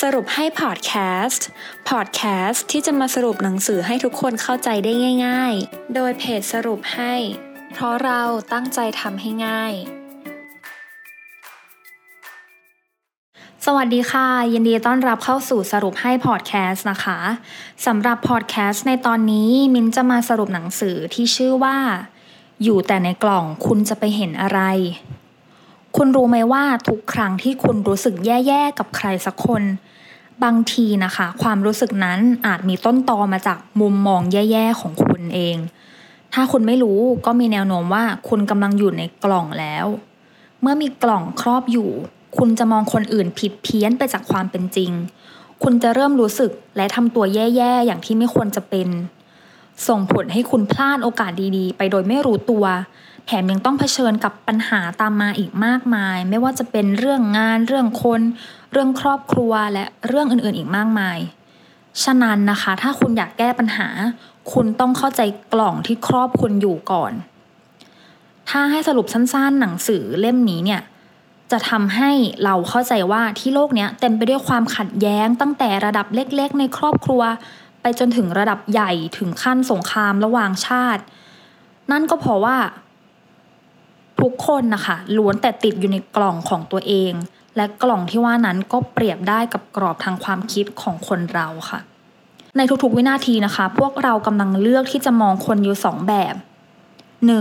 สรุปให้พอดแคสต์ พอดแคสต์ที่จะมาสรุปหนังสือให้ทุกคนเข้าใจได้ง่าย ๆ โดยเพจสรุปให้ เพราะเราตั้งใจทำให้ง่าย สวัสดีค่ะ ยินดีต้อนรับเข้าสู่สรุปให้พอดแคสต์นะคะสำหรับพอดแคสต์ในตอนนี้มินจะมาสรุปหนังสือที่ชื่อว่า อยู่แต่ในกล่องคุณจะไปเห็นอะไร คุณรู้ไหมว่าทุกครั้งที่คุณรู้สึกแย่ๆกับใครสักคน บางทีนะคะ ความรู้สึกนั้นอาจมีต้นตอมาจากมุมมองแย่ๆของคุณเอง ถ้าคุณไม่รู้ก็มีแนวโน้มว่าคุณกำลังอยู่ในกล่องแล้ว เมื่อมีกล่องครอบอยู่ คุณจะมองคนอื่นผิดเพี้ยนไปจากความเป็นจริง คุณจะเริ่มรู้สึกและทำตัวแย่ๆอย่างที่ไม่ควรจะเป็น ส่งผลให้คุณพลาดโอกาสดีๆ ไปโดยไม่รู้ตัว แถมยังต้องเผชิญกับปัญหาตามมาอีกมากมาย ไม่ว่าจะเป็นเรื่องงาน เรื่องคน เรื่องครอบครัวและเรื่องอื่นๆอีกมากมาย ฉะนั้นนะคะ ถ้าคุณอยากแก้ปัญหา คุณต้องเข้าใจกล่องที่ครอบคุณอยู่ก่อน ถ้าให้สรุปสั้นๆ หนังสือเล่มนี้เนี่ยจะทำให้เราเข้าใจว่าที่โลกเนี้ยเต็มไปด้วยความขัดแย้งตั้งแต่ระดับเล็ก ๆ ในครอบครัว ไปจนถึงระดับใหญ่ถึงขั้นสงครามระหว่างชาติ นั่นก็เพราะว่า ทุกคนนะคะล้วนแต่ติดอยู่ในกล่องของตัวเอง และกล่องที่ว่านั้นก็เปรียบได้กับกรอบทางความคิดของคนเราค่ะ ในทุกๆวินาทีนะคะ พวกเรากำลังเลือกที่จะมองคนอยู่สองแบบ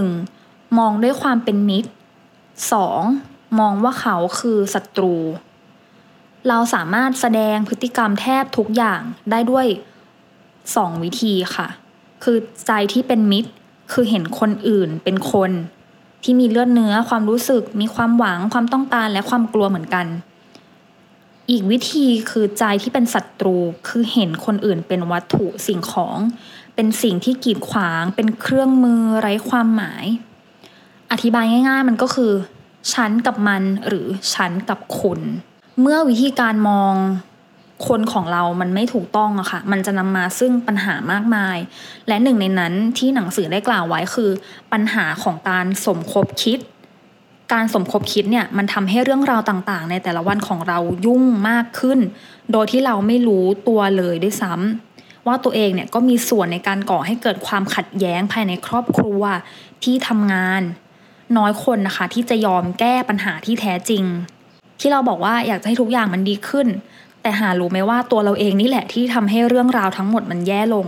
1. มองด้วยความเป็นมิตร 2. มองว่าเขาคือศัตรูเราสามารถแสดงพฤติกรรมแทบทุกอย่างได้ด้วย สองวิธีค่ะ คือใจที่เป็นมิตร คือเห็นคนอื่นเป็นคน ที่มีเลือดเนื้อความรู้สึก มีความหวังความต้องการและความกลัวเหมือนกัน อีกวิธีคือใจที่เป็นศัตรู คือเห็นคนอื่นเป็นวัตถุสิ่งของ เป็นสิ่งที่กีดขวาง เป็นเครื่องมือไร้ความหมาย อธิบายง่าย ๆ มันก็คือ ฉันกับมันหรือฉันกับคุณ เมื่อวิธีการมอง คนของเรามันไม่ถูกต้องอะค่ะ มันจะนำมาซึ่งปัญหามากมาย และหนึ่งในนั้นที่หนังสือได้กล่าวไว้คือ ปัญหาของการสมคบคิด การสมคบคิดเนี่ยมันทำให้เรื่องราวต่างๆ ในแต่ละวันของเรายุ่งมากขึ้น โดยที่เราไม่รู้ตัวเลยด้วยซ้ำว่าตัวเองเนี่ยก็มีส่วนในการก่อให้เกิดความขัดแย้งภายในครอบครัวที่ทำงาน น้อยคนนะคะที่จะยอมแก้ปัญหาที่แท้จริง ที่เราบอกว่าอยากจะให้ทุกอย่างมันดีขึ้น แต่หารู้ไหมว่าตัวเราเองนี่แหละที่ทำให้เรื่องราวทั้งหมดมันแย่ลง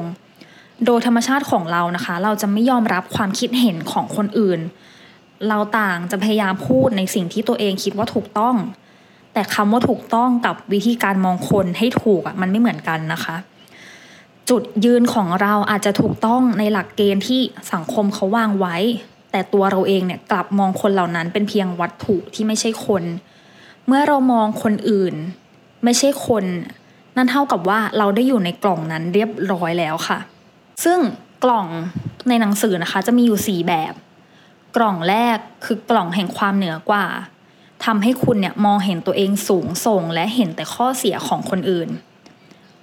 โดยธรรมชาติของเรานะคะ เราจะไม่ยอมรับความคิดเห็นของคนอื่น เราต่างจะพยายามพูดในสิ่งที่ตัวเองคิดว่าถูกต้อง แต่คำว่าถูกต้องกับวิธีการมองคนให้ถูกอะมันไม่เหมือนกันนะคะ จุดยืนของเราอาจจะถูกต้องในหลักเกณฑ์ที่สังคมเขาวางไว้ แต่ตัวเราเองเนี่ยกลับมองคนเหล่านั้นเป็นเพียงวัตถุที่ไม่ใช่คน เมื่อเรามองคนอื่น ไม่ใช่คน นั่นเท่ากับว่าเราได้อยู่ในกล่องนั้นเรียบร้อยแล้วค่ะ ซึ่งกล่องในหนังสือนะคะจะมีอยู่สี่แบบ กล่องแรกคือกล่องแห่งความเหนือกว่าทำให้คุณเนี่ยมองเห็นตัวเองสูงส่ง และเห็นแต่ข้อเสียของคนอื่น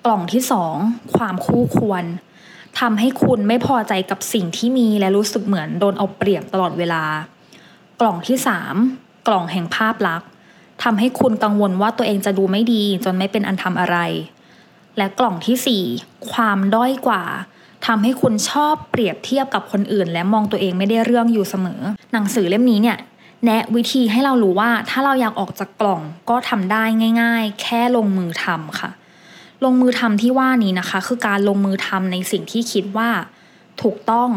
กล่องที่สองความคู่ควรทำให้คุณไม่พอใจกับสิ่งที่มีและรู้สึกเหมือนโดนเอาเปรียบตลอดเวลา กล่องที่สามกล่องแห่งภาพลักษณ์ ทำให้คุณกังวลว่าตัวเองจะดูไม่ดีจนไม่เป็นอันทำอะไร และกล่องที่สี่ความด้อยกว่าทำให้คุณชอบเปรียบเทียบกับคนอื่น และมองตัวเองไม่ได้เรื่องอยู่เสมอ หนังสือเล่มนี้เนี่ยแนะวิธีให้เรารู้ว่าถ้าเราอยากออกจากกล่องก็ทำได้ง่าย ๆ แค่ลงมือทำค่ะ ลงมือทำที่ว่านี้นะคะ คือการลงมือทำในสิ่งที่คิดว่า ถูกต้อง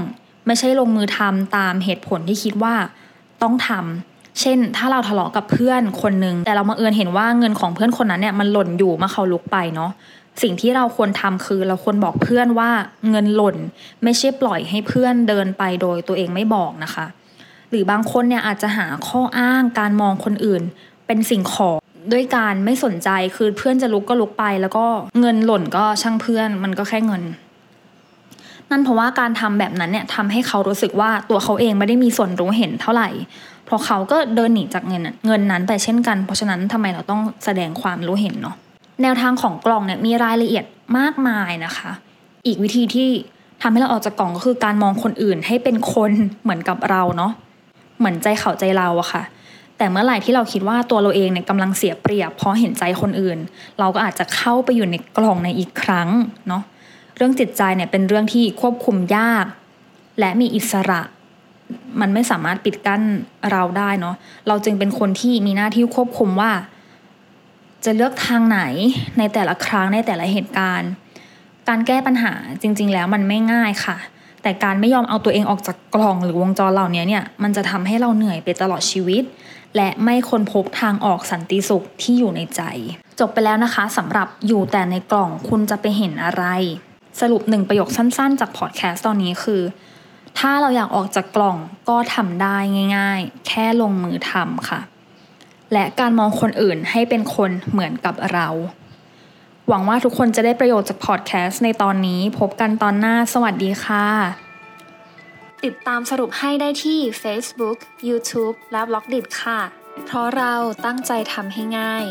ไม่ใช่ลงมือทำตามเหตุผลที่คิดว่า ต้องทำ เช่น ถ้าเราทะเลาะกับเพื่อนคนหนึ่งแต่เรามาเอือนเห็นว่าเงินของเพื่อนคนนั้นเนี่ยมันหล่นอยู่เมื่อเขาลุกไปเนาะสิ่งที่เราควรทำคือเราควรบอกเพื่อนว่าเงินหล่น ไม่ใช่ปล่อยให้เพื่อนเดินไปโดยตัวเองไม่บอกนะคะ หรือบางคนเนี่ยอาจจะหาข้ออ้างการมองคนอื่น เป็นสิ่งของด้วยการไม่สนใจคือเพื่อนจะลุกก็ลุกไป แล้วก็เงินหล่นก็ช่างเพื่อนมันก็แค่เงิน นั่นเพราะว่าการทำแบบนั้นเนี่ยทำให้เขารู้สึกว่าตัวเขาเองไม่ได้มีส่วนรู้เห็นเท่าไหร่ เพราะเขาก็เดินหนีจากเงินเงินนั้นไปเช่นกัน เพราะฉะนั้นทำไมเราต้องแสดงความรู้เห็นเนาะแนวทางของกล่องเนี่ยมีรายละเอียดมากมายนะคะ อีกวิธีที่ทำให้เราออกจากกล่องก็คือการมองคนอื่นให้เป็นคนเหมือนกับเราเนาะเหมือนใจเขาใจเราอะค่ะ แต่เมื่อไหร่ที่เราคิดว่าตัวเราเองเนี่ยกำลังเสียเปรียบเพราะเห็นใจคนอื่น เราก็อาจจะเข้าไปอยู่ในกล่องในอีกครั้งเนาะเรื่องจิตใจเนี่ยเป็นเรื่องที่ควบคุมยาก และมีอิสระ มันไม่สามารถปิดกั้นเราได้เนาะเราจึงเป็นคนที่มีหน้าที่ควบคุมว่า จะเลือกทางไหนในแต่ละครั้งในแต่ละเหตุการณ์ การแก้ปัญหาจริง ๆ แล้วมันไม่ง่ายค่ะ แต่การไม่ยอมเอาตัวเองออกจากกล่องหรือวงจรเหล่านี้เนี่ยมันจะทำให้เราเหนื่อยไปตลอดชีวิต และไม่ค้นพบทางออกสันติสุขที่อยู่ในใจ จบไปแล้วนะคะสำหรับอยู่แต่ในกล่องคุณจะไปเห็นอะไร สรุปหนึ่งประโยคสั้น ๆ จากพอดแคสต์ตอนนี้คือ ถ้าเราอยากออกจากกล่องก็ทำได้ง่าย ๆ แค่ลงมือทำค่ะ และการมองคนอื่นให้เป็นคนเหมือนกับเรา หวังว่าทุกคนจะได้ประโยชน์จากพอดแคสต์ในตอนนี้พบกันตอนหน้าสวัสดีค่ะ ติดตามสรุปให้ได้ที่ Facebook, YouTube และ b ล็อกดิค่ะ เพราะเราตั้งใจทำให้ง่าย